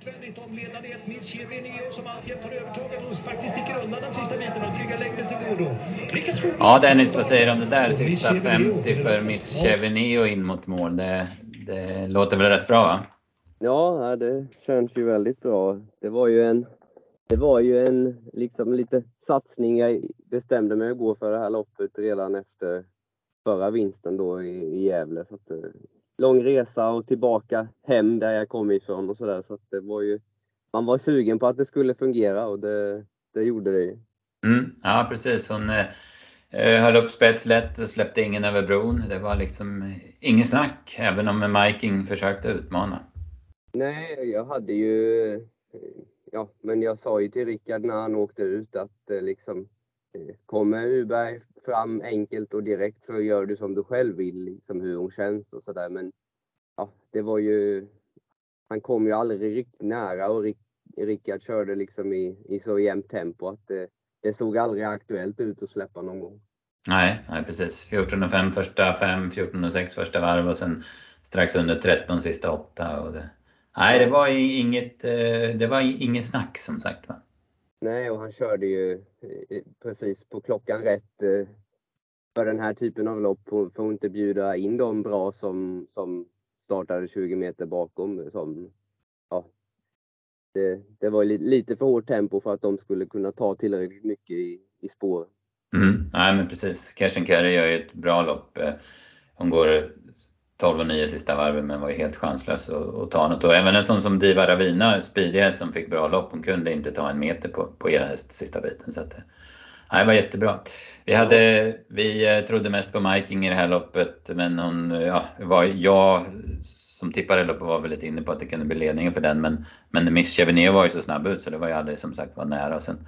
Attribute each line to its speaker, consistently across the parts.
Speaker 1: utvändigt om ledande ett Miss Cheveneo som alltjämt har övertaget och faktiskt sticker undan den sista biten och dryga längden till godo.
Speaker 2: Ja Dennis, vad säger du om det där? Sista 50 för Miss Cheveneo in mot mål. Det, det låter väl rätt bra va?
Speaker 3: Ja, det känns ju väldigt bra. Det var ju en, det var ju en liksom lite satsning. Jag bestämde mig att gå för det här loppet redan efter förra vinsten då i, i Gävle. Så att, eh, lång resa och tillbaka hem där jag kom ifrån och sådär. Så det var ju, man var sugen på att det skulle fungera och det, det gjorde det ju.
Speaker 2: Mm, ja precis, hon eh, eh höll upp spets lätt och släppte ingen över bron. Det var liksom inget snack, även om Miking försökte utmana.
Speaker 3: Nej, jag hade ju... Ja, men jag sa ju till Rickard när han åkte ut att eh, liksom eh, Kommer Uberg fram enkelt och direkt så gör du som du själv vill, liksom hur hon känns och sådär. Men ja, det var ju... Han kom ju aldrig riktigt nära och Rick, Rickard körde liksom i, i så jämnt tempo att det, det såg aldrig aktuellt ut att släppa någon gång.
Speaker 2: Nej, nej precis. 14.05 första fem, 14.06 första varv och sen strax under 13 sista åtta. Och det, Nej, det var inget, eh, det var inget snack som sagt. Va?
Speaker 3: Nej, och han körde ju eh, eh, precis på klockan rätt eh, för den här typen av lopp. Får inte bjuda in de bra som, som startade 20 meter bakom. Som, ja, det, det var lite för hårt tempo för att de skulle kunna ta tillräckligt mycket i, i spår.
Speaker 2: Mm, nej men precis. Cashen Carey gör ju ett bra lopp. Hon går 12 och 9 sista varven men var ju helt chanslös att, ta något. Och även en sån som Diva Ravina, speedig som fick bra lopp, hon kunde inte ta en meter på, på era häst sista biten. Så att, eh, nej, det var jättebra. Vi, hade, vi eh, trodde mest på Miking i det här loppet men hon, eh, ja, var, jag som tippade loppet var väl lite inne på att det kunde bli ledningen för den men, men Miss Cheveneo var ju så snabb ut så det var ju aldrig som sagt var nära. Sen,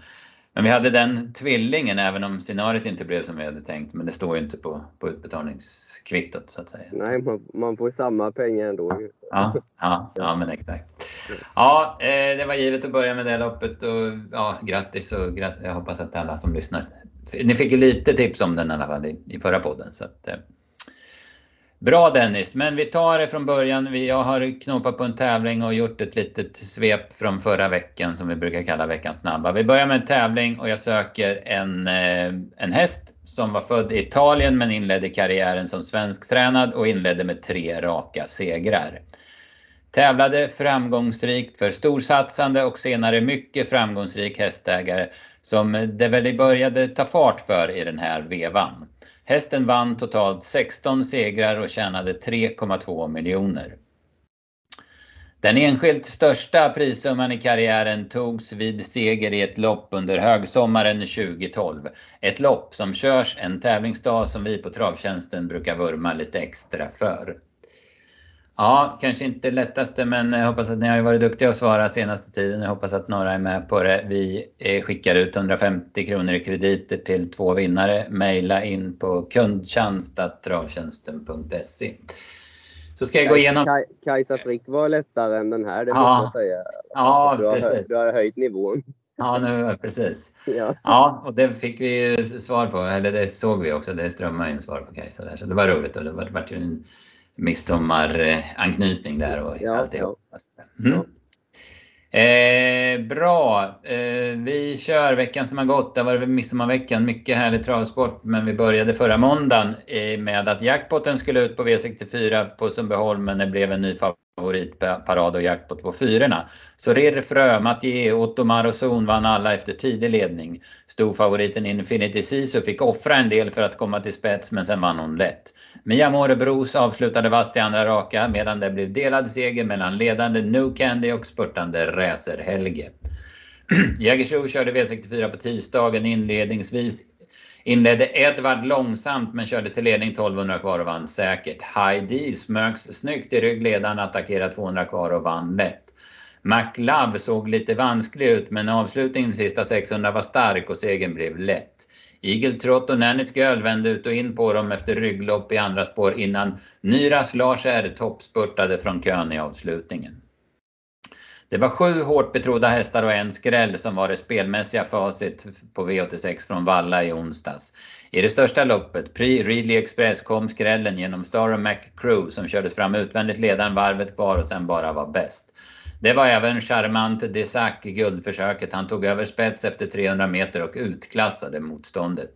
Speaker 2: men vi hade den tvillingen även om scenariot inte blev som vi hade tänkt. Men det står ju inte på, på utbetalningskvittot så att säga.
Speaker 3: Nej, man, man får samma pengar ändå.
Speaker 2: Ja, ja, ja men exakt. Ja, eh, det var givet att börja med det loppet och ja, grattis och grat jag hoppas att alla som lyssnar. Ni fick ju lite tips om den i alla fall i, i förra podden. Så att, eh, Bra Dennis, men vi tar det från början. Jag har knoppat på en tävling och gjort ett litet svep från förra veckan som vi brukar kalla veckans snabba. Vi börjar med en tävling och jag söker en, eh, en häst som var född i Italien men inledde karriären som svensktränad och inledde med tre raka segrar. Tävlade framgångsrikt för storsatsande och senare mycket framgångsrik hästägare som det väl började ta fart för i den här vevan. Hästen vann totalt 16 segrar och tjänade 3,2 miljoner. Den enskilt största prissumman i karriären togs vid seger i ett lopp under högsommaren 2012. Ett lopp som körs en tävlingsdag som vi på Travtjänsten brukar vurma lite extra för. Ja, kanske inte det lättaste men jag hoppas att ni har varit duktiga att svara senaste tiden. Jag hoppas att några är med på det. Vi eh, skickar ut 150 kronor i krediter till två vinnare. Maila in på kundtjänst.travtjänsten.se. Så ska jag gå igenom...
Speaker 3: Kajsa Frick var lättare än den här, det ja. måste jag säga.
Speaker 2: Ja,
Speaker 3: du har,
Speaker 2: precis.
Speaker 3: Du har höjt nivån.
Speaker 2: Ja, nu, precis. Ja. ja, och det fick vi svar på, eller det såg vi också. Det strömmade in svar på Kajsa där, så det var roligt och det var, det var en midsommaranknytning där och ja, alltihop. Ja. Mm. Eh, bra, eh, vi kör veckan som har gått. Det var väl midsommarveckan, mycket härlig travsport. Men vi började förra måndagen eh, med att jackpotten skulle ut på V64 på Sundbyholm men det blev en ny favoritparad och jackpot på fyrorna. Så Rir Frö, Mathieu, Ottomar och Zon vann alla efter tidig ledning. Storfavoriten Infinity Sisu fick offra en del för att komma till spets men sen vann hon lätt. Mia Morebros avslutade vasst i andra raka medan det blev delad seger mellan ledande New Candy och spurtande Räser Helge. Jägersro körde V64 på tisdagen inledningsvis Inledde Edvard långsamt men körde till ledning 1200 kvar och vann säkert. Heidi smögs snyggt i ryggledaren, attackerade 200 kvar och vann lätt. McLove såg lite vansklig ut men avslutningen sista 600 var stark och segern blev lätt. Eagle Trot och Nannys Girl vände ut och in på dem efter rygglopp i andra spår innan Nyras Lars R toppspurtade från kön i avslutningen. Det var sju hårt betrodda hästar och en skräll som var det spelmässiga facit på V86 från Valla i onsdags. I det största loppet, Prix Ridley Express, kom skrällen genom Star och McCrew som kördes fram utvändigt ledaren varvet kvar och sen bara var bäst. Det var även Charmant Desac i guldförsöket. Han tog över spets efter 300 meter och utklassade motståndet.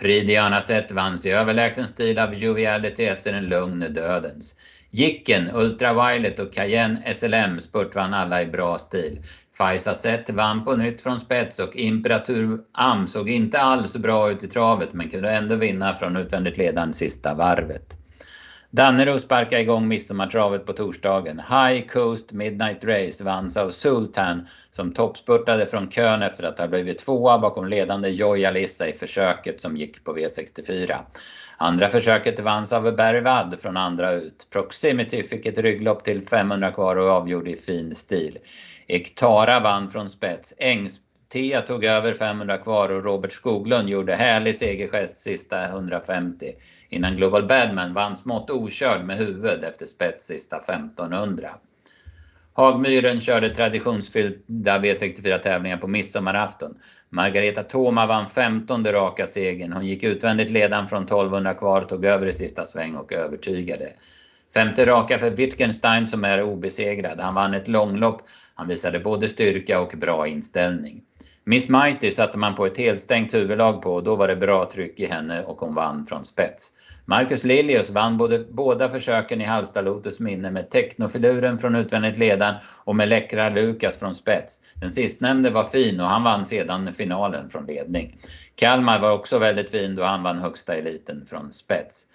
Speaker 2: Prix Dianaset vanns i överlägsen stil av Joviality efter en lugn dödens. Jicken, Ultraviolet och Cayenne SLM spurtvann alla i bra stil. Faisa Zet vann på nytt från spets och Imperatur Am såg inte alls bra ut i travet men kunde ändå vinna från utvändigt ledaren sista varvet. Dannero sparkade igång midsommartravet på torsdagen. High Coast Midnight Race vanns av Sultan som toppspurtade från kön efter att ha blivit tvåa bakom ledande Joy Alissa i försöket som gick på V64. Andra försöket vanns av Bervad från andra ut. Proximity fick ett rygglopp till 500 kvar och avgjorde i fin stil. Ektara vann från spets. Engs Tia tog över 500 kvar och Robert Skoglund gjorde härlig segergest sista 150 innan Global Badman vann smått okörd med huvud efter spets sista 1500. Hagmyren körde traditionsfyllda V64-tävlingar på midsommarafton. Margareta Thoma vann 15 raka segern. Hon gick utvändigt ledan från 1200 kvar, tog över i sista sväng och övertygade. Femte raka för Wittgenstein som är obesegrad. Han vann ett långlopp. Han visade både styrka och bra inställning. Miss Mighty satte man på ett helstängt huvudlag på och då var det bra tryck i henne och hon vann från spets. Marcus Lilius vann både, båda försöken i Halsta Lotus minne med Technofiluren från utvändigt ledan och med Läckra Lukas från spets. Den sistnämnde var fin och han vann sedan finalen från ledning. Kalmar var också väldigt fin då han vann högsta eliten från spets.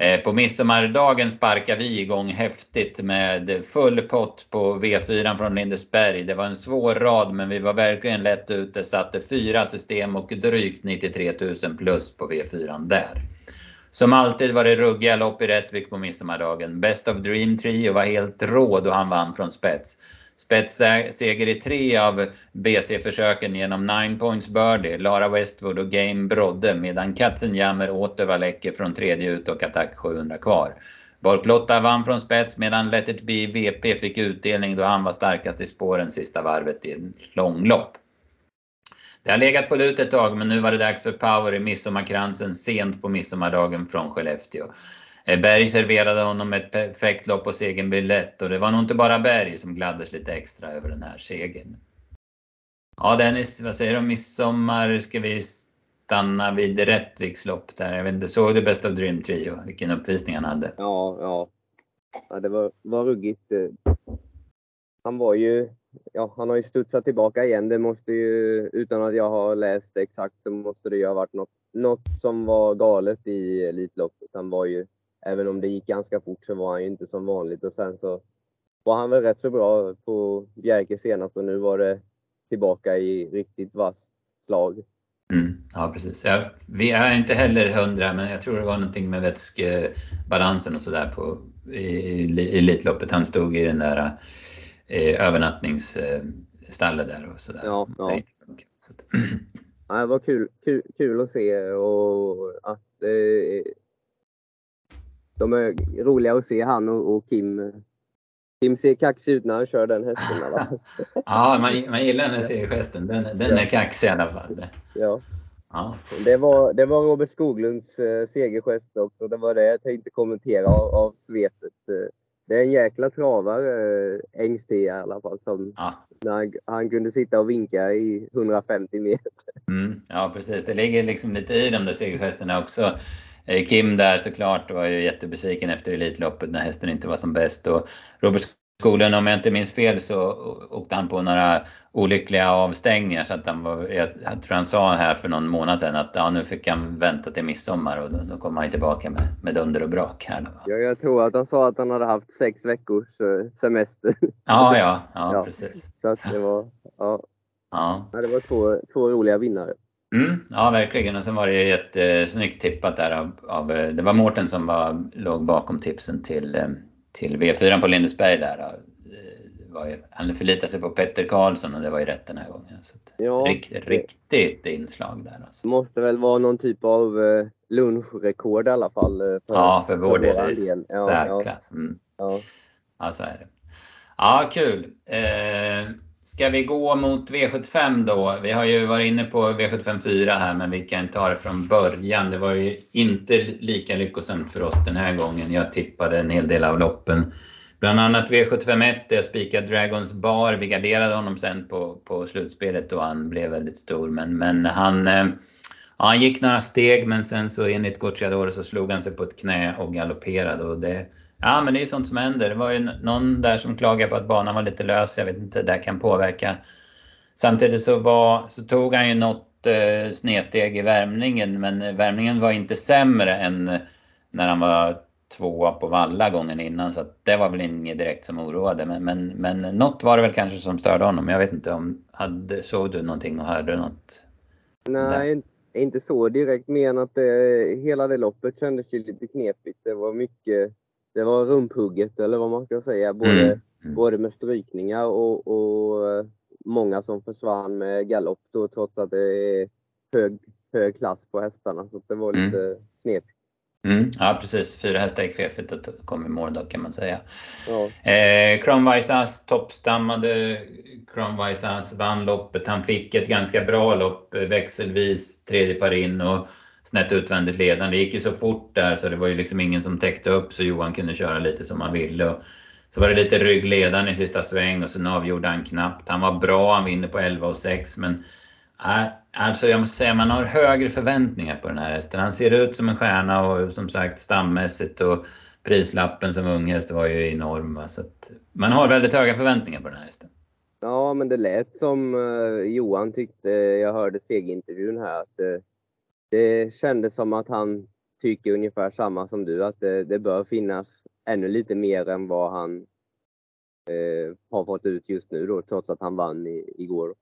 Speaker 2: Eh, på midsommardagen sparkar vi igång häftigt med full pott på V4 från Lindesberg. Det var en svår rad men vi var verkligen lätt ute, satte fyra system och drygt 93 000 plus på V4 där. Som alltid var det ruggiga lopp i Rättvik på midsommardagen. Best of Dream Trio var helt rå då han vann från spets. Spetsseger i tre av BC-försöken genom 9 points birdie, Lara Westwood och Game Brodde medan Katzenjammer åter var läcker från tredje ut och attack 700 kvar. Borklotta vann från spets medan Let it be VP fick utdelning då han var starkast i spåren sista varvet i ett långlopp. Det har legat på lut ett tag men nu var det dags för power i midsommarkransen sent på midsommardagen från Skellefteå. Berg serverade honom ett perfekt lopp och segern blev lätt och det var nog inte bara Berg som gladdes lite extra över den här segern. Ja Dennis, vad säger du om midsommar? Ska vi stanna vid Rättviks lopp där? Jag vet inte, såg du Best of Dream Trio? Vilken uppvisning han hade.
Speaker 3: Ja, ja. ja det var, var ruggigt. Eh. Han var ju, ja han har ju studsat tillbaka igen. Det måste ju, utan att jag har läst exakt så måste det ju ha varit något, något som var galet i Elitloppet. Han var ju Även om det gick ganska fort så var han ju inte som vanligt och sen så var han väl rätt så bra på Bjerke senast och nu var det tillbaka i riktigt vasst slag.
Speaker 2: Mm, ja precis. Ja, vi är inte heller hundra men jag tror det var någonting med vätskebalansen och sådär på i, i Elitloppet. Han stod i den där eh, övernattningsstallet där och sådär.
Speaker 3: Ja, ja. ja, det var kul, kul, kul att se och att eh, de är roliga att se han och, och Kim. Kim ser kaxig ut när han kör den hästen
Speaker 2: ja, man, man gillar den segergesten. Den, den ja. är kaxig i alla fall.
Speaker 3: Ja. ja. Det, var, det var Robert Skoglunds eh, segergest också. Det var det jag tänkte kommentera av, av svepet. Det är en jäkla travare, eh, Engst i alla fall, som ja. när han, han, kunde sitta och vinka i 150 meter.
Speaker 2: Mm, ja, precis. Det ligger liksom lite i de där segergesterna också. Eh, Kim där såklart var ju jättebesviken efter Elitloppet när hästen inte var som bäst. Och Robert Skoglund, om jag inte minns fel, så åkte han på några olyckliga avstängningar. Så att han var, jag tror han sa här för någon månad sedan att ja, nu fick han vänta till midsommar och då, då kommer han tillbaka med, med dunder och brak här. Då.
Speaker 3: Ja, jag tror att han sa att han hade haft sex veckors eh, semester.
Speaker 2: Ja, ja, ja, ja precis.
Speaker 3: Så det var, ja. Ja. det var två, två roliga vinnare.
Speaker 2: Mm, ja, verkligen. Och sen var det ju jättesnyggt tippat där av, av det var Mårten som var, låg bakom tipsen till, eh, till V4 på Lindesberg där. Då. Var ju, han förlitade sig på Petter Karlsson och det var ju rätt den här gången. Så ja, rikt, riktigt inslag där. Alltså.
Speaker 3: Det måste väl vara någon typ av eh, lunchrekord i alla fall. Eh,
Speaker 2: för, ja, för vår del. Ja, Särklass. Ja. Mm. Ja. ja, så är det. Ja, kul. Eh, Ska vi gå mot V75 då? Vi har ju varit inne på V75 4 här men vi kan ta det från början. Det var ju inte lika lyckosamt för oss den här gången. Jag tippade en hel del av loppen Bland annat V751 där jag spikade Dragons Bar. Vi garderade honom sen på, på slutspelet och han blev väldigt stor. Men, men han, eh, ja, han gick några steg men sen så enligt Gocciador så slog han sig på ett knä och galopperade. Och det, ja men det är sånt som händer. Det var ju någon där som klagade på att banan var lite lös. Jag vet inte, det kan påverka. Samtidigt så, var, så tog han ju något eh, snedsteg i värmningen men värmningen var inte sämre än när han var tvåa på valla gången innan så det var väl inget direkt som oroade. Men, men, men något var det väl kanske som störde honom. Jag vet inte om, hade, såg du någonting och hörde något?
Speaker 3: Nej, där? inte så direkt mer än att det, hela det loppet kändes ju lite knepigt. Det var mycket, det var rumphugget eller vad man ska säga. Både, mm. Mm. både med strykningar och, och eh, många som försvann med galopp då trots att det är hög, hög klass på hästarna. Så det var mm. lite mm. knepigt.
Speaker 2: Mm, ja precis, fyra hästar gick felfritt och kom i mål då kan man säga. Ja. Eh, Kronweissas toppstammade Kronweissas vann loppet. Han fick ett ganska bra lopp eh, växelvis, tredje par in och snett utvändigt ledande. Det gick ju så fort där så det var ju liksom ingen som täckte upp så Johan kunde köra lite som han ville. Och så var det lite ryggledande i sista sväng och sen avgjorde han knappt. Han var bra, han vinner på 11 och 6 men äh, Alltså jag måste säga man har högre förväntningar på den här hästen. Han ser ut som en stjärna och som sagt stammässigt och prislappen som unghäst var ju enorm. Va? Så man har väldigt höga förväntningar på den här hästen.
Speaker 3: Ja, men det lät som eh, Johan tyckte, jag hörde segintervjun här, att eh, det kändes som att han tycker ungefär samma som du, att det, det bör finnas ännu lite mer än vad han eh, har fått ut just nu då, trots att han vann i, igår.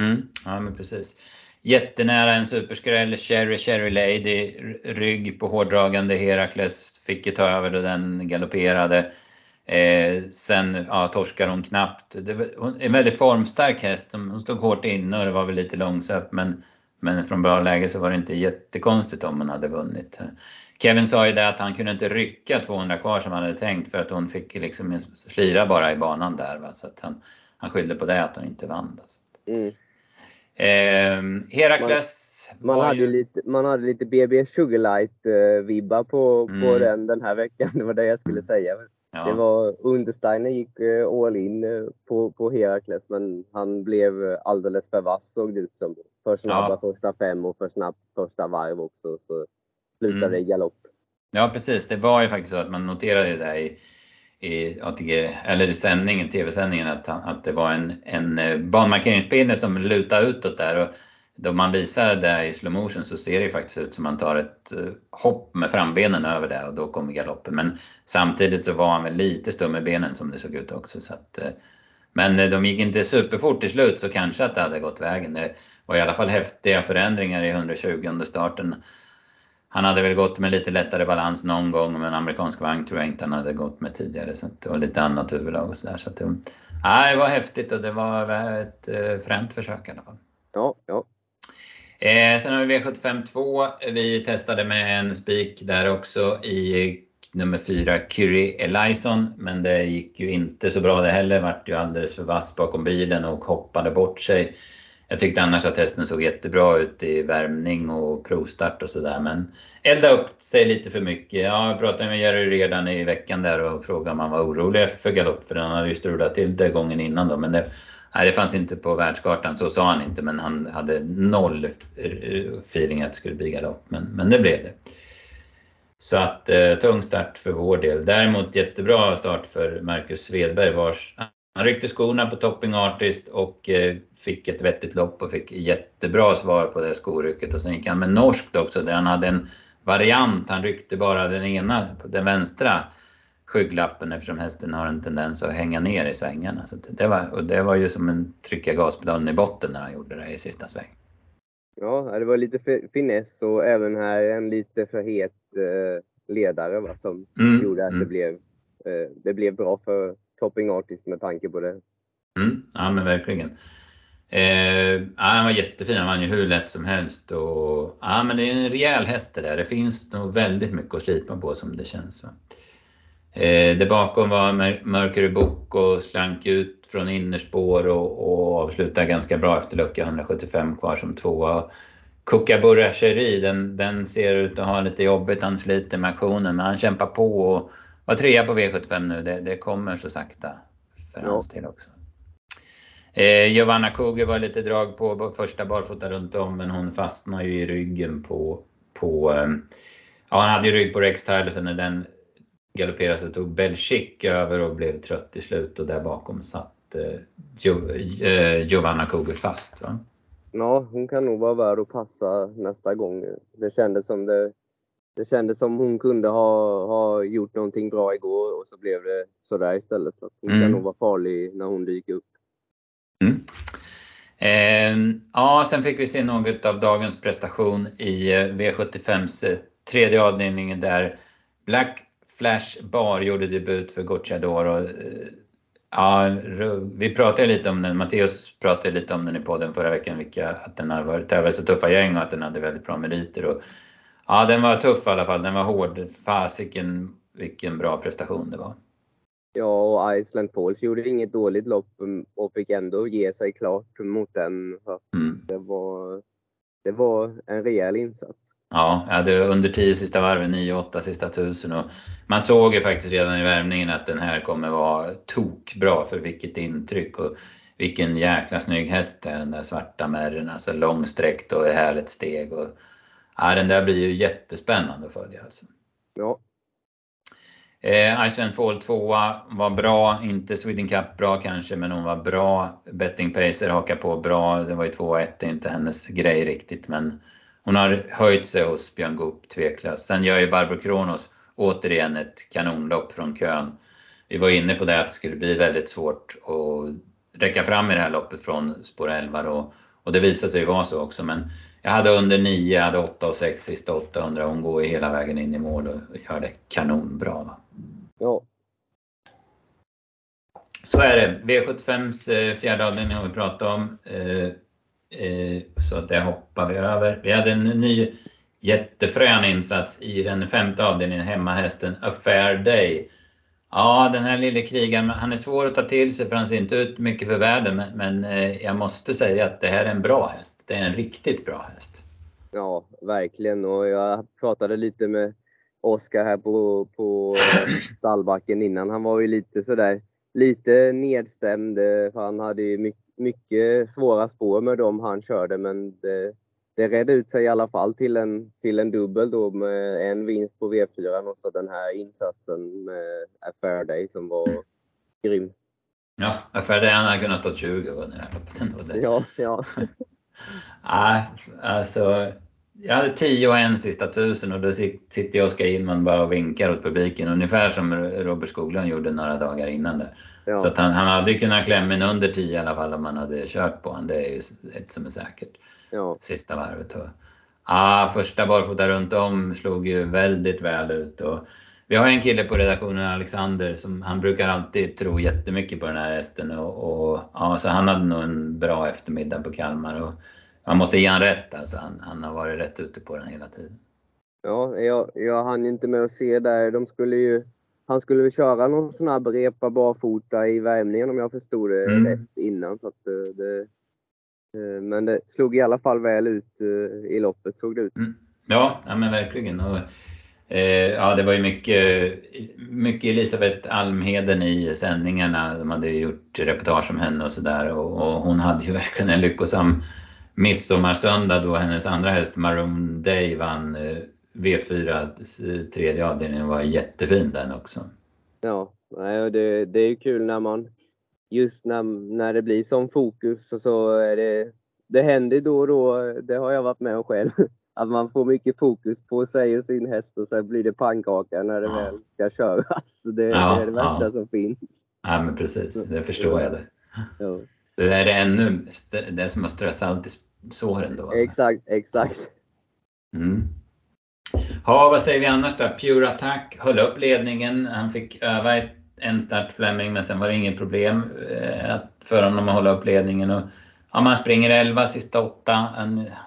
Speaker 2: Mm, ja, men precis. Jättenära en superskräll, Cherry Cherry Lady, rygg på hårdragande Herakles fick ju ta över då den galopperade. Eh, sen ja, torskar hon knappt. Det var en väldigt formstark häst. Hon stod hårt inne och det var väl lite långsamt men, men från bra läge så var det inte jättekonstigt om hon hade vunnit. Kevin sa ju det att han kunde inte rycka 200 kvar som han hade tänkt för att hon fick liksom slira bara i banan där. Va? Så att han, han skyllde på det att hon inte vann. Mm. Eh, Herakles
Speaker 3: man, hade ju... lite, man hade lite BB Sugarlight-vibbar eh, på, mm. på den den här veckan. Det var det jag skulle säga. Ja. Det var, Understeiner gick eh, all in eh, på, på Herakles men han blev alldeles för vass såg det ut som. För snabba ja. första fem och för snabbt första varv också. Så slutade mm. i galopp.
Speaker 2: Ja precis, det var ju faktiskt så att man noterade det där i i ATG, eller i sändningen, tv-sändningen att, att det var en, en eh, banmarkeringsbild som lutade utåt där. Och då man visar det i slow motion så ser det faktiskt ut som man tar ett eh, hopp med frambenen över det och då kommer galoppen. Men samtidigt så var han väl lite stum med benen som det såg ut också. Så att, eh, men eh, de gick inte superfort till slut så kanske att det hade gått vägen. Det var i alla fall häftiga förändringar i 120 under starten. Han hade väl gått med lite lättare balans någon gång, men amerikansk vagn tror jag inte han hade gått med tidigare. Så det var lite annat huvudlag och sådär. Så det, nej, det var häftigt och det var ett fränt försök i alla fall.
Speaker 3: Ja, ja.
Speaker 2: Eh, sen har vi V75 2. Vi testade med en spik där också i nummer 4, Kyrie Elison. Men det gick ju inte så bra det heller. Vart ju alldeles för vass bakom bilen och hoppade bort sig. Jag tyckte annars att hästen såg jättebra ut i värmning och provstart och sådär. Men elda upp sig lite för mycket. Ja, jag pratade med Jerry redan i veckan där och frågade om han var orolig för galopp. För han hade ju strulat till det gången innan då. Men det, nej, det fanns inte på världskartan. Så sa han inte. Men han hade noll eh, feeling att det skulle bli galopp. Men, men det blev det. Så att eh, tung start för vår del. Däremot jättebra start för Marcus Svedberg vars han ryckte skorna på Topping Artist och eh, fick ett vettigt lopp och fick jättebra svar på det skorycket. Och sen gick han med norskt också där han hade en variant. Han ryckte bara den ena, den vänstra skygglappen eftersom hästen har en tendens att hänga ner i svängarna. Så det, var, och det var ju som en trycka gaspedalen i botten när han gjorde det i sista sväng.
Speaker 3: Ja, det var lite finess och även här en lite för het eh, ledare va, som mm, gjorde att mm. det, blev, eh, det blev bra för topping artist med tanke på det.
Speaker 2: Mm, ja men verkligen. Eh, ja, han var jättefin, han vann ju hur lätt som helst. Och, ja, men det är en rejäl häst det där. Det finns nog väldigt mycket att slipa på som det känns. Va? Eh, där bakom var Mercury Book och slank ut från innerspår och, och avslutade ganska bra efter lucka 175 kvar som tvåa. Kookaburra Cherie, den, den ser ut att ha lite jobbigt. Han sliter med aktionen men han kämpar på och var trea på V75 nu. Det, det kommer så sakta för ja. hans del också. Eh, Giovanna Koger var lite drag på första barfota runt om men hon fastnade ju i ryggen på, på eh, ja han hade ju rygg på Rex Tyler sen när den galopperade så tog Belchic över och blev trött till slut och där bakom satt eh, jo, eh, Giovanna Koger fast. Va?
Speaker 3: Ja, hon kan nog vara värd att passa nästa gång. Det kändes som det det kändes som hon kunde ha, ha gjort någonting bra igår och så blev det sådär istället. Så hon mm. kan nog vara farlig när hon dyker upp.
Speaker 2: Mm. Eh, ja, sen fick vi se något av dagens prestation i eh, V75s eh, tredje avdelningen där Black Flash Bar gjorde debut för Gocciador. Och, eh, ja, vi pratade lite om den, Matteus pratade lite om den i podden förra veckan, vilka, att den har varit tävlat så tuffa gäng och att den hade väldigt bra meriter. Och, Ja, den var tuff i alla fall. Den var hård. Fasiken vilken bra prestation det var.
Speaker 3: Ja, och Iceland Pauls gjorde inget dåligt lopp och fick ändå ge sig klart mot den. Mm. Det, var, det var en rejäl insats.
Speaker 2: Ja, jag hade under 10 sista varven, 9-8 sista tusen och man såg ju faktiskt redan i värmningen att den här kommer vara tokbra för vilket intryck och vilken jäkla snygg häst det är den där svarta märren, alltså långsträckt och härligt steg. Och, Ja, den där blir ju jättespännande att följa alltså.
Speaker 3: Ja.
Speaker 2: Eh, Iceland Fall 2 var bra, inte Sweden Cup bra kanske, men hon var bra. Betting Pacer hakar på bra. Det var ju 2-1, inte hennes grej riktigt, men hon har höjt sig hos Björn Goop tveklöst. Sen gör ju Barbro Kronos återigen ett kanonlopp från kön. Vi var inne på det att det skulle bli väldigt svårt att räcka fram i det här loppet från spår 11 och, och det visade sig vara så också. Men jag hade under 9, jag hade 8 och 6 sista 800. Hon går ju hela vägen in i mål och gör det kanonbra. Va?
Speaker 3: Ja.
Speaker 2: Så är det. V75s eh, fjärde avdelning har vi pratat om. Eh, så det hoppar vi över. Vi hade en ny jättefrän insats i den femte avdelningen, hemmahästen A Fair Day. Ja, den här lille krigaren, han är svår att ta till sig för han ser inte ut mycket för världen. Men, eh, jag måste säga att det här är en bra häst. Det är en riktigt bra häst.
Speaker 3: Ja, verkligen. Och jag pratade lite med Oskar här på, på stallbacken innan. Han var ju lite sådär, lite nedstämd. Eh, för han hade ju mycket, mycket svåra spår med dem han körde. Men det, det redde ut sig i alla fall till en, till en dubbel då med en vinst på V4 och så den här insatsen med Affairday som var mm. grym.
Speaker 2: Ja, Affairday han hade kunnat stå 20 och vunnit det här loppet ändå.
Speaker 3: Ja, ja.
Speaker 2: Nej, alltså jag hade 10 och en sista tusen och då sitter jag Oskar Inman bara och vinkar åt publiken. Ungefär som Robert Skoglund gjorde några dagar innan där. Ja. Så han, han hade kunnat klämma in under 10 i alla fall om man hade kört på honom. Det är ju ett som är säkert
Speaker 3: ja.
Speaker 2: sista varvet. Och, ah, första barfota runt om slog ju väldigt väl ut. Och vi har en kille på redaktionen, Alexander, som han brukar alltid tro jättemycket på den här hästen. Och, och, ja, så han hade nog en bra eftermiddag på Kalmar. Och man måste ge han rätt alltså. Han, han har varit rätt ute på den hela tiden.
Speaker 3: Ja, jag, jag hann inte med att se där. De skulle ju, han skulle köra någon snabb repa barfota i värmningen om jag förstod det mm. rätt innan. Så att det, det Eh, men det slog i alla fall väl ut eh, i loppet, såg det ut. Mm.
Speaker 2: Ja, ja, men verkligen. Och, eh, ja, det var ju mycket, mycket Elisabeth Almheden i sändningarna. De hade gjort reportage om henne och sådär. Och, och, hon hade ju verkligen en lyckosam midsommarsöndag då hennes andra häst Maroon Day vann eh, V4 tredje avdelningen. var jättefin den också.
Speaker 3: Ja, det, det är kul när man just när, när det blir som fokus och så är det, det händer då och då, det har jag varit med om själv, att man får mycket fokus på sig och sin häst och sen blir det pannkaka när det ja. väl ska köras. Det, ja, det är det värsta ja. som finns.
Speaker 2: Ja men precis, det förstår jag det. Ja. Det är det ännu, det som har strössat allt i såren då.
Speaker 3: Exakt, exakt.
Speaker 2: Mm. Ja, vad säger vi annars då? Pure Attack höll upp ledningen. Han fick öva en start Fleming, men sen var det inget problem eh, för honom att hålla upp ledningen. Och, ja, man springer 11 sista 8.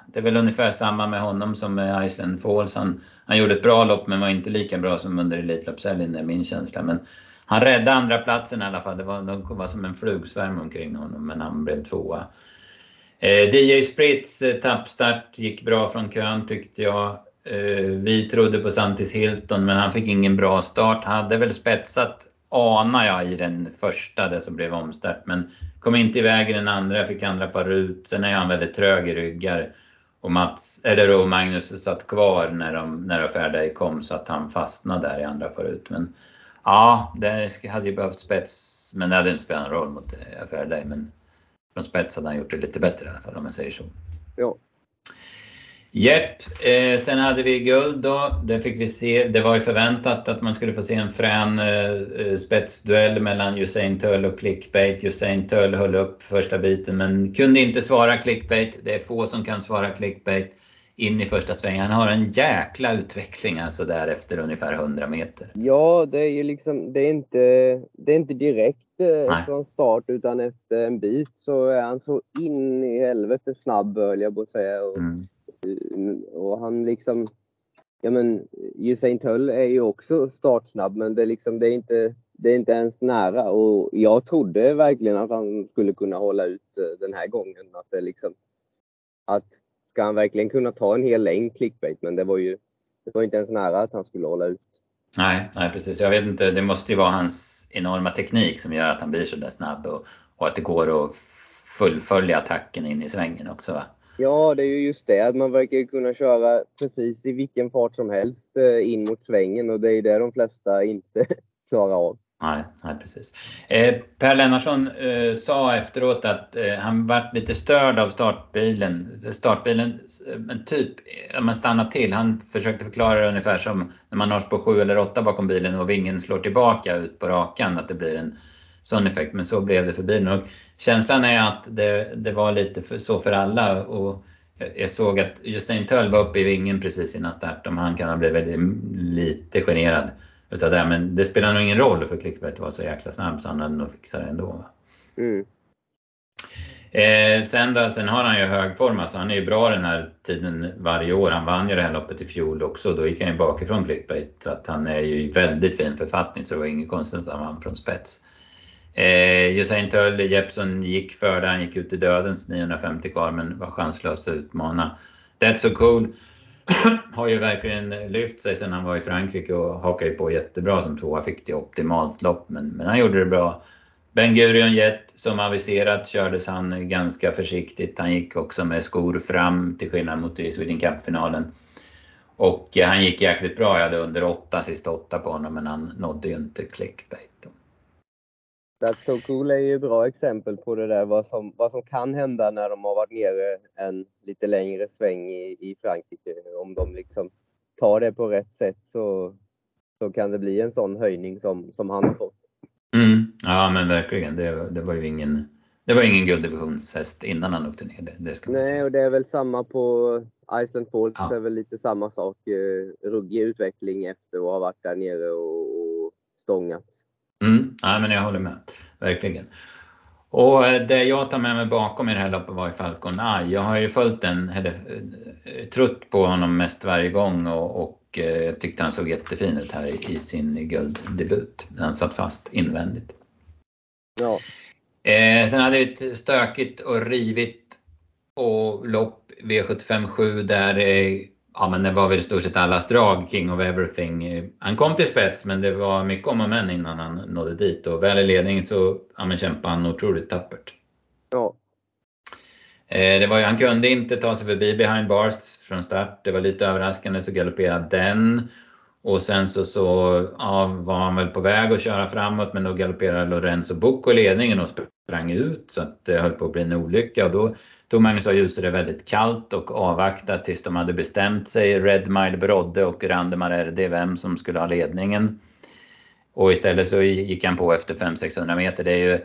Speaker 2: det är väl ungefär samma med honom som med Iceland Falls. Han, han gjorde ett bra lopp men var inte lika bra som under Elitloppshelgen, är min känsla. Men han räddade andra platsen i alla fall. Det var, de var som en flugsvärm omkring honom, men han blev tvåa. Eh, DJ Spritz eh, tappstart gick bra från kön tyckte jag. Eh, vi trodde på Santis Hilton men han fick ingen bra start. Hade väl spetsat anar jag i den första, det som blev omstart. Men kom inte iväg i den andra, fick andra par ut. Sen är han väldigt trög i ryggar. Och Mats, eller och Magnus satt kvar när de, när de färdiga kom så att han fastnade där i andra par ut. Men ja, det hade ju behövt spets. Men det hade inte spelat någon roll mot Fairday. Men från spets hade han gjort det lite bättre i alla fall om jag säger så.
Speaker 3: Ja.
Speaker 2: Jepp, eh, sen hade vi guld då. Det fick vi se. Det var ju förväntat att man skulle få se en frän eh, eh spetsduell mellan Usain Tull och Clickbait. Usain Tull höll upp första biten men kunde inte svara Clickbait. Det är få som kan svara Clickbait in i första svängen. Han har en jäkla utveckling alltså där efter ungefär 100 meter.
Speaker 3: Ja, det är ju liksom, det är inte, det är inte direkt eh, från start utan efter en bit så är han så in i helvete snabb höll jag på att säga. Och, mm och han liksom, ja men Usain Tull är ju också startsnabb men det är liksom, det är inte, det är inte ens nära och jag trodde verkligen att han skulle kunna hålla ut eh, den här gången. Att det liksom, att ska han verkligen kunna ta en hel längd clickbait men det var ju, det var inte ens nära att han skulle hålla ut.
Speaker 2: Nej, nej precis. Jag vet inte, det måste ju vara hans enorma teknik som gör att han blir så där snabb och, och att det går att fullfölja attacken in i svängen också va?
Speaker 3: Ja, det är ju just det. Att man verkar kunna köra precis i vilken fart som helst eh, in mot svängen och det är det de flesta inte klarar av.
Speaker 2: Nej, nej precis. Eh, per Lennartsson eh, sa efteråt att eh, han vart lite störd av startbilen. Startbilen, eh, men typ, eh, man stannar till. Han försökte förklara det ungefär som när man har på sju eller åtta bakom bilen och vingen slår tillbaka ut på rakan, att det blir en sån effekt. Men så blev det för bilen. Och känslan är att det, det var lite för, så för alla. Och jag såg att Justin Tull var uppe i vingen precis innan start. Om han kan ha blivit lite generad utav det. Men det spelar nog ingen roll för Clickbait var så jäkla snabb så han hade nog fixat det ändå. Mm. Eh, sen, då, sen har han ju hög form, alltså han är ju bra den här tiden varje år. Han vann ju det här loppet i fjol också, då gick han ju bakifrån Clickbait. Så att han är ju i väldigt fin författning så det var inget konstigt att han vann från spets. Eh, Usain Tull, Jeppson gick för det. Han gick ut i dödens 950 kvar men var chanslös att utmana. That's so cool har ju verkligen lyft sig sen han var i Frankrike och hakade på jättebra som tvåa. Fick det optimalt lopp men, men han gjorde det bra. Ben Gurion Jet, som aviserat, kördes han ganska försiktigt. Han gick också med skor fram till skillnad mot i Sweden Cup-finalen. Och eh, han gick jäkligt bra. Jag hade under åtta, sista åtta på honom, men han nådde ju inte clickbait.
Speaker 3: That's so cool är ju bra exempel på det där vad som, vad som kan hända när de har varit nere en lite längre sväng i, i Frankrike. Om de liksom tar det på rätt sätt så, så kan det bli en sån höjning som, som han har fått.
Speaker 2: Mm. Ja men verkligen, det, det var ju ingen, det var ingen gulddivisionshäst innan han åkte ner. Det, det ska
Speaker 3: Nej, säga. och det är väl samma på Iceland Falls. Ja. Det är väl lite samma sak. Eh, ruggig utveckling efter att ha varit där nere och, och stångat.
Speaker 2: Mm, ja, men jag håller med, verkligen. Och eh, det jag tar med mig bakom i det här loppet var ju Falcon Eye. Jag har ju följt den, eller eh, trott på honom mest varje gång och, och eh, jag tyckte han såg jättefin ut här i, i sin gulddebut. Han satt fast invändigt.
Speaker 3: Ja.
Speaker 2: Eh, sen hade vi ett stökigt och rivigt och lopp V75 7 där eh, ja, men det var väl i stort sett allas drag, King of Everything. Han kom till spets men det var mycket om och men innan han nådde dit och väl i ledning så ja, men kämpade han otroligt tappert.
Speaker 3: Ja.
Speaker 2: Eh, det var, han kunde inte ta sig förbi behind bars från start. Det var lite överraskande så galopperade den. Och sen så, så ja, var han väl på väg att köra framåt men då galopperade Lorenzo Bucco i ledningen och sprang ut så att det höll på att bli en olycka och då tog Magnus A. Djuse det väldigt kallt och avvaktade tills de hade bestämt sig. Red Mile Brodde och Randemar RD vem som skulle ha ledningen. Och istället så gick han på efter 500-600 meter. Det är ju,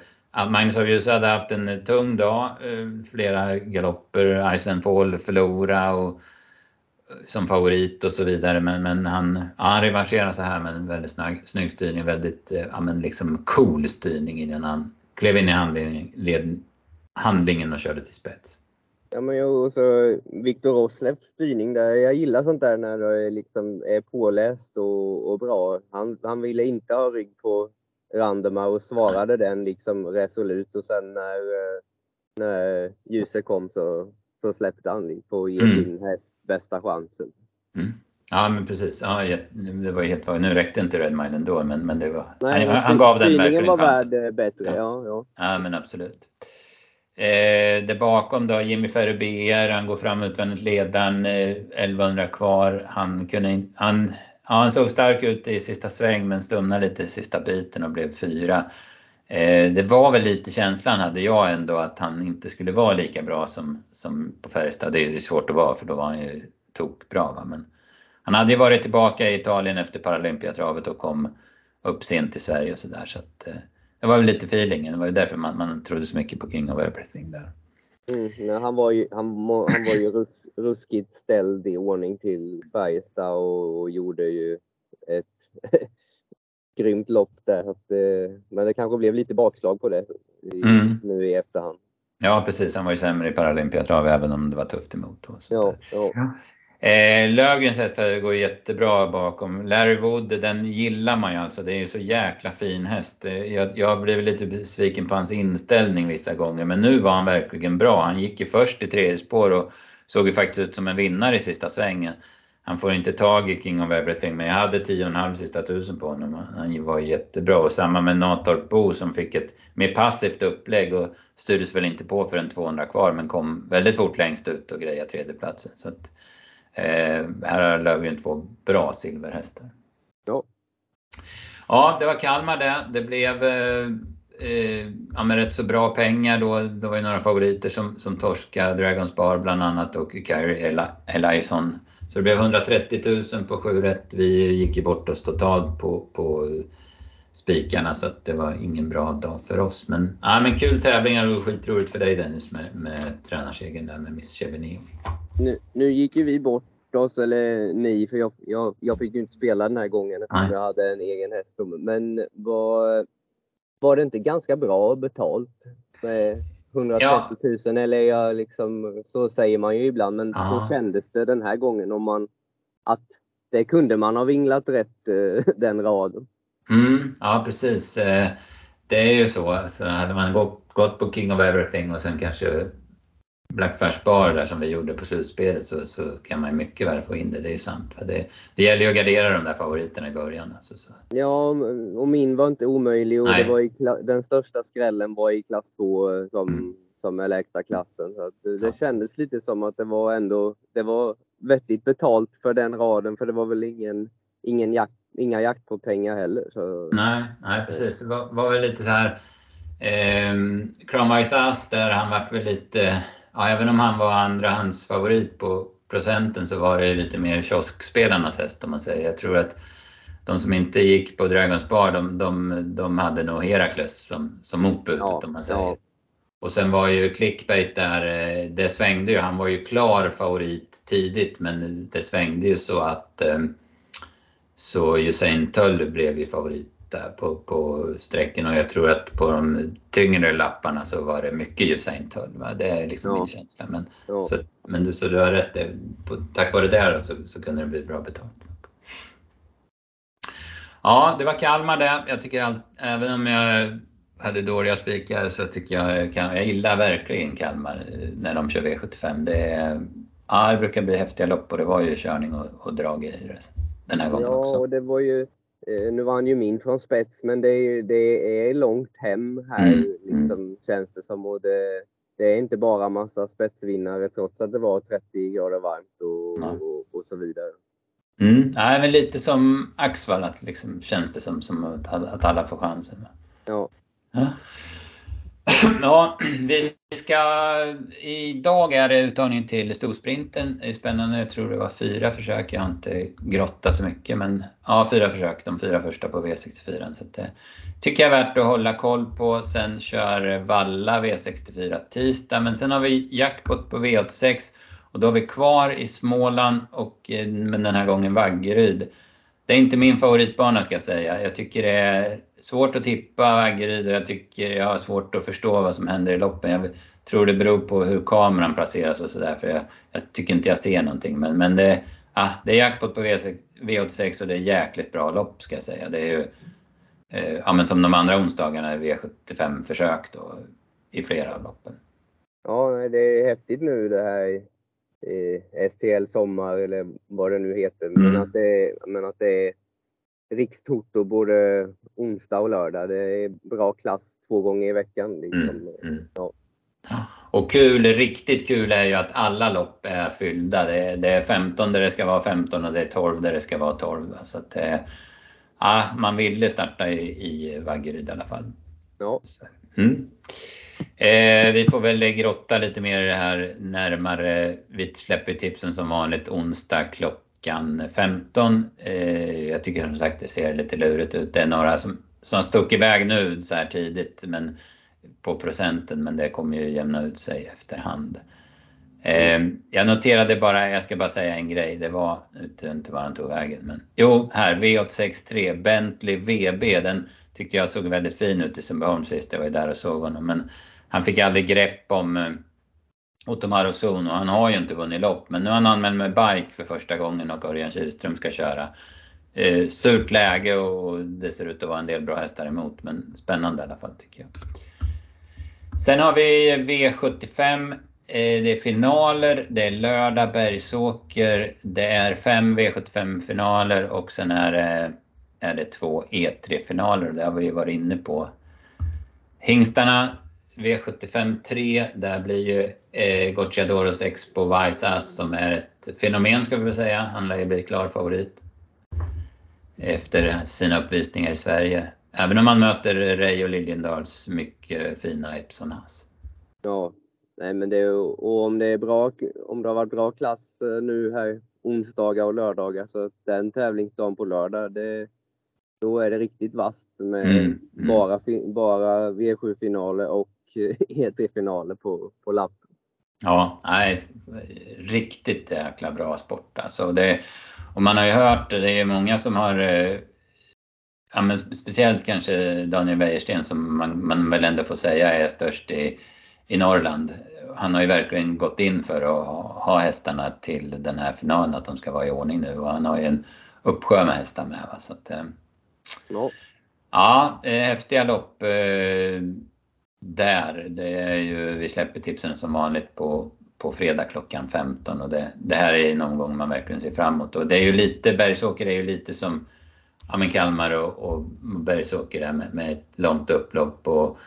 Speaker 2: Magnus A. Djuse hade haft en tung dag, eh, flera galopper, Iceland Fall förlora och eh, som favorit och så vidare. Men, men han, ja, han revanscherar så här med en väldigt snygg, snygg styrning, väldigt eh, ja, men liksom cool styrning innan han klev in i handlingen, led, handlingen och körde till spets.
Speaker 3: Ja, men jo, och så Viktor Roslevs styrning där. Jag gillar sånt där när det liksom är påläst och, och bra. Han, han ville inte ha rygg på Randemar och svarade den liksom resolut och sen när, när ljuset kom så, så släppte han på att ge mm. sin häst bästa chansen.
Speaker 2: Mm. Ja, men precis. Ja, det var helt, nu räckte inte Red Mile ändå, men, men det var, Nej, han, han gav den verkligen
Speaker 3: var värd eh, bättre, ja. ja. Ja,
Speaker 2: ja. men absolut. Eh, där bakom då, Jimmy Ferry BR, han går fram utvändigt ledaren, eh, 1100 kvar. Han, kunde han, ja, han såg stark ut i sista sväng men stumnade lite i sista biten och blev fyra. Eh, det var väl lite känslan hade jag ändå att han inte skulle vara lika bra som, som på Färjestad. Det är svårt att vara för då var han ju tokbra. Va? Men han hade ju varit tillbaka i Italien efter Paralympiatravet och kom upp sent till Sverige och sådär. Så att, eh, det var väl lite feelingen. Det var ju därför man, man trodde så mycket på King of Everything där.
Speaker 3: Mm, han var ju, han, han var ju rus, ruskigt ställd i ordning till Färjestad och, och gjorde ju ett grymt lopp där. Att, eh, men det kanske blev lite bakslag på det i, mm. nu i efterhand.
Speaker 2: Ja precis, han var ju sämre i Paralympiatrav även om det var tufft emot. Och
Speaker 3: ja, ja.
Speaker 2: Eh, Lövgrens hästar går jättebra bakom. Larry Wood, den gillar man ju alltså. Det är ju så jäkla fin häst. Eh, jag, jag blev lite besviken på hans inställning vissa gånger, men nu var han verkligen bra. Han gick ju först i tredje spår och såg ju faktiskt ut som en vinnare i sista svängen. Han får inte tag i King of Everything, men jag hade 10,5 sista tusen på honom. Han var jättebra. Och samma med Natorp Bo som fick ett mer passivt upplägg och styrdes väl inte på för en 200 kvar, men kom väldigt fort längst ut och grejade tredjeplatsen. Så att, här har Löfgren två bra silverhästar.
Speaker 3: Ja.
Speaker 2: Ja, det var Kalmar det. Det blev eh, eh, ja, med rätt så bra pengar då. Det var ju några favoriter som, som torska Dragons Bar bland annat och Kyrie Eliasson. Så det blev 130 000 på 7 rätt. Vi gick ju bort oss totalt på, på spikarna så att det var ingen bra dag för oss. Men, ja, men kul tävlingar och skitroligt för dig Dennis med, med tränarsegern där med Miss Chevenio.
Speaker 3: Nu, nu gick ju vi bort oss, eller ni, för jag, jag, jag fick ju inte spela den här gången eftersom jag hade en egen häst. Men var, var det inte ganska bra betalt med 130 ja. 000? Eller jag liksom, så säger man ju ibland, men ja. så kändes det den här gången om man att det kunde man ha vinglat rätt eh, den raden.
Speaker 2: Mm, ja precis. Eh, det är ju så. så hade man gått, gått på King of Everything och sen kanske Blackflash Bar där som vi gjorde på slutspelet så, så kan man mycket väl få in det, det är sant. Det, det gäller ju att gardera de där favoriterna i början. Alltså, så.
Speaker 3: Ja, och min var inte omöjlig och det var i, den största skrällen var i klass 2 eh, som, mm. som är lägsta klassen. Så det, det ja, kändes lite som att det var ändå det var vettigt betalt för den raden för det var väl ingen, ingen jakt inga jaktportpengar heller. Så.
Speaker 2: Nej, nej precis. Det var, var väl lite så här eh, Kramwise Ass där han vart väl lite, ja även om han var andrahandsfavorit på procenten så var det lite mer kioskspelarnas häst om man säger. Jag tror att de som inte gick på Dragons Bar de, de, de hade nog Herakles som, som motbudet ja, om man säger. Ja. Och sen var ju clickbait där, eh, det svängde ju. Han var ju klar favorit tidigt men det svängde ju så att eh, så Usain Tull blev ju favorit där på, på sträckan och jag tror att på de tyngre lapparna så var det mycket Usain Tull. Va? Det är liksom ja. min känsla. Men, ja. så, men du, så du har rätt, på, tack vare det så, så kunde det bli bra betalt. Ja, det var Kalmar det. Jag tycker allt, även om jag hade dåliga spikar så tycker jag, jag gillar verkligen Kalmar när de kör V75. Det, ja, det brukar bli häftiga lopp och det var ju körning och, och drag i det den här gången
Speaker 3: ja,
Speaker 2: också.
Speaker 3: Ja, och det var ju, eh, nu vann ju min från spets, men det är, det är långt hem här mm. mm. liksom, känns det som. Och det, det är inte bara massa spetsvinnare trots att det var 30 grader varmt och, ja. och, och, så vidare.
Speaker 2: Mm. Ja, men lite som Axvall, att liksom, känns det som, som att, alla får chansen.
Speaker 3: Ja. ja.
Speaker 2: Ja, vi ska... Idag är det uttagning till storsprinten. Det är spännande. Jag tror det var fyra försök. Jag har inte grottat så mycket men ja, fyra försök. De fyra första på V64. Så det eh, tycker jag är värt att hålla koll på. Sen kör Valla V64 tisdag. Men sen har vi jackpot på V86 och då har vi kvar i Småland och eh, men den här gången Vaggeryd. Det är inte min favoritbana ska jag säga. Jag tycker det är svårt att tippa Vaggeryd och jag tycker jag har svårt att förstå vad som händer i loppen. Jag tror det beror på hur kameran placeras och sådär för jag, jag, tycker inte jag ser någonting. Men, men det, ah, det är jackpot på V86 och det är jäkligt bra lopp ska jag säga. Det är ju eh, ja, men som de andra onsdagarna V75-försök då i flera av loppen.
Speaker 3: Ja, det är häftigt nu det här eh, STL Sommar eller vad det nu heter. Men,
Speaker 2: Mm.
Speaker 3: att, det, men att det är rikstoto både onsdag och lördag. Det är bra klass två gånger i veckan. Liksom.
Speaker 2: Mm, mm.
Speaker 3: Ja.
Speaker 2: Och kul, riktigt kul är ju att alla lopp är fyllda. Det är, det är 15 där det ska vara 15 och det är 12 där det ska vara 12. Så att det, ja, man ville starta i, i Vaggeryd i alla fall.
Speaker 3: Ja.
Speaker 2: Så, Mm. Eh, vi får väl grotta lite mer i det här närmare. Vi släpper tipsen som vanligt onsdag klockan 15. Eh, jag tycker som sagt det ser lite lurigt ut. Det är några som, som stuck iväg nu så här tidigt men på procenten men det kommer ju jämna ut sig efterhand. Eh, jag noterade bara, jag ska bara säga en grej, det var, jag vet inte var han tog vägen men jo, här V863 Bentley VB, den tyckte jag såg väldigt fin ut i Sundbyholm sist, jag var ju där och såg honom men han fick aldrig grepp om eh, Ottomar Zon och han har ju inte vunnit lopp men nu har han anmält med bike för första gången och Örjan Kihlström ska köra. Eh, surt läge och det ser ut att vara en del bra hästar emot men spännande i alla fall tycker jag. Sen har vi V75. Eh, det är finaler, det är lördag Bergsåker, det är fem V75-finaler och sen är det, är det två E3-finaler. Det har vi ju varit inne på. Hingstarna V75 3, där blir ju eh, Gocciadoros Expo Vaisas som är ett fenomen ska vi väl säga. Han lär ju bli klar favorit. Efter sina uppvisningar i Sverige. Även om man möter Ray och Liljendals mycket fina Epson Haas.
Speaker 3: Ja, nej men det och om det är bra, om det har varit bra klass eh, nu här onsdagar och lördagar så att den tävlingsdagen på lördag, det, då är det riktigt vasst med
Speaker 2: Mm, mm.
Speaker 3: bara, bara V7-finaler och E3-finaler på, på lapp.
Speaker 2: Ja, nej, riktigt jäkla bra sport alltså. Det, och man har ju hört, det är många som har, eh, ja, men speciellt kanske Daniel Wäjersten som man, man väl ändå får säga är störst i, i Norrland. Han har ju verkligen gått in för att ha, hästarna till den här finalen, att de ska vara i ordning nu och han har ju en uppsjö med hästar med. Va? Så att, eh,
Speaker 3: Ja,
Speaker 2: Ja, eh, häftiga lopp eh, där. Det är ju, vi släpper tipsen som vanligt på, på fredag klockan 15 och det, det här är någon gång man verkligen ser framåt. Och det är ju lite, Bergsåker är ju lite som ja, men Kalmar och, och Bergsåker där med, med ett långt upplopp och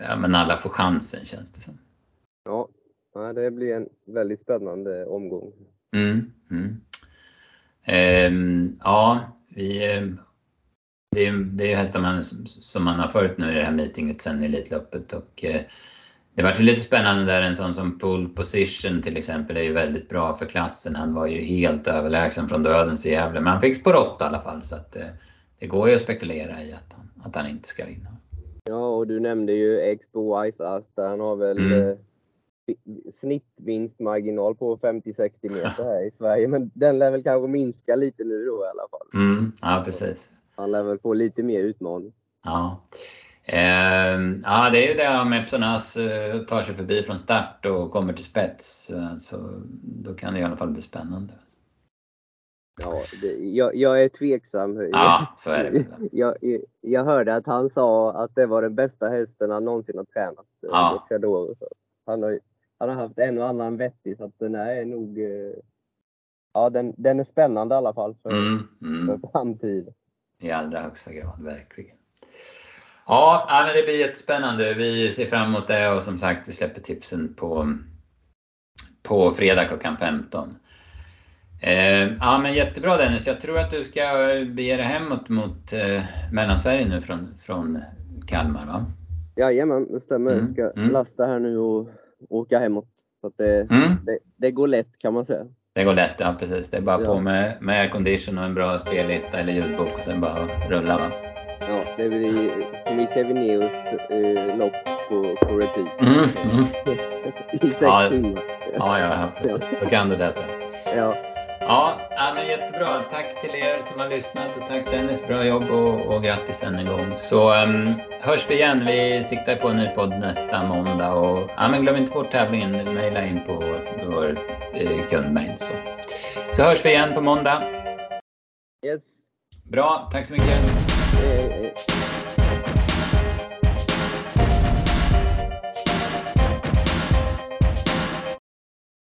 Speaker 2: ja, men alla får chansen känns det som.
Speaker 3: Ja. det blir en väldigt spännande omgång.
Speaker 2: Mm, mm. Ehm, ja, vi, eh, det, är, det är ju hästar man, som- man har följt nu i det här meetinget sen Elitloppet och eh, det var lite spännande där en sån som Pole Position till exempel är ju väldigt bra för klassen. Han var ju helt överlägsen från dödens i Gävle men han fick spår 8 i alla fall så att eh, det går ju att spekulera i att han, att han inte ska vinna.
Speaker 3: Ja, och du nämnde ju Expo Ice Ass där han har väl
Speaker 2: Mm.
Speaker 3: Eh, vi- snittvinstmarginal på 50-60 meter här i Sverige. Men den lär väl kanske minska lite nu då i alla fall.
Speaker 2: Mm, ja precis.
Speaker 3: Han lär väl få lite mer utmaning.
Speaker 2: Ja. Ehm, ja, det är ju det om Epsonas eh, tar sig förbi från start och kommer till spets. Alltså, då kan det i alla fall bli spännande.
Speaker 3: Ja, det, jag, jag är tveksam.
Speaker 2: Ja, så är det.
Speaker 3: Jag, jag hörde att han sa att det var den bästa hästen han någonsin har tränat. eh,
Speaker 2: Ja.
Speaker 3: Han har, han har haft en och annan vettig så att den är nog... eh, Ja, den, den är spännande i alla fall för,
Speaker 2: Mm, mm,
Speaker 3: för framtiden.
Speaker 2: I allra högsta grad, verkligen. Ja, ja, men det blir jättespännande. Vi ser fram emot det och som sagt, vi släpper tipsen på, på fredag klockan 15. Eh, ja men jättebra Dennis, jag tror att du ska bege dig hemåt mot eh, Mellansverige nu från, från Kalmar va?
Speaker 3: Jajamän, det stämmer.
Speaker 2: Mm,
Speaker 3: Jag ska
Speaker 2: mm.
Speaker 3: lasta här nu och åka hemåt. Så det,
Speaker 2: Mm.
Speaker 3: det, det går lätt kan man säga.
Speaker 2: Det går lätt, ja precis. Det är bara
Speaker 3: Ja.
Speaker 2: på med, med aircondition och en bra spellista eller ljudbok och sen bara rulla va?
Speaker 3: Ja, det blir Michevineus eh, lopp på, på repeat.
Speaker 2: Mm, mm.
Speaker 3: I sex
Speaker 2: Ja.
Speaker 3: timmar.
Speaker 2: Ja, ja, ja, precis. Då kan du det sen.
Speaker 3: Ja,
Speaker 2: Ja, ja, men jättebra. Tack till er som har lyssnat och tack Dennis. Bra jobb och, och grattis än en gång. Så um, hörs vi igen. Vi siktar på en ny podd nästa måndag. Och, ja, men glöm inte bort tävlingen. Maila in på vår, vår eh, kundmail. Så. så hörs vi igen på måndag.
Speaker 3: yes.
Speaker 2: Bra, tack så mycket.
Speaker 3: Eh, eh.